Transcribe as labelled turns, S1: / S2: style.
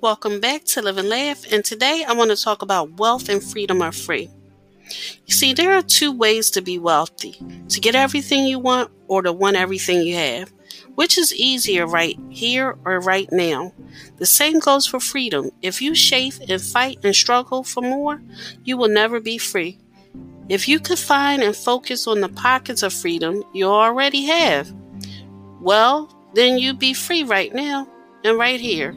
S1: Welcome back to Live and Laugh, and today I want to talk about wealth and freedom are free. You see, there are two ways to be wealthy to get everything you want or to want everything you have. Which is easier, right here or right now? The same goes for freedom. If you chafe and fight and struggle for more, you will never be free. If you could find and focus on the pockets of freedom you already have, well, then you'd be free right now and right here.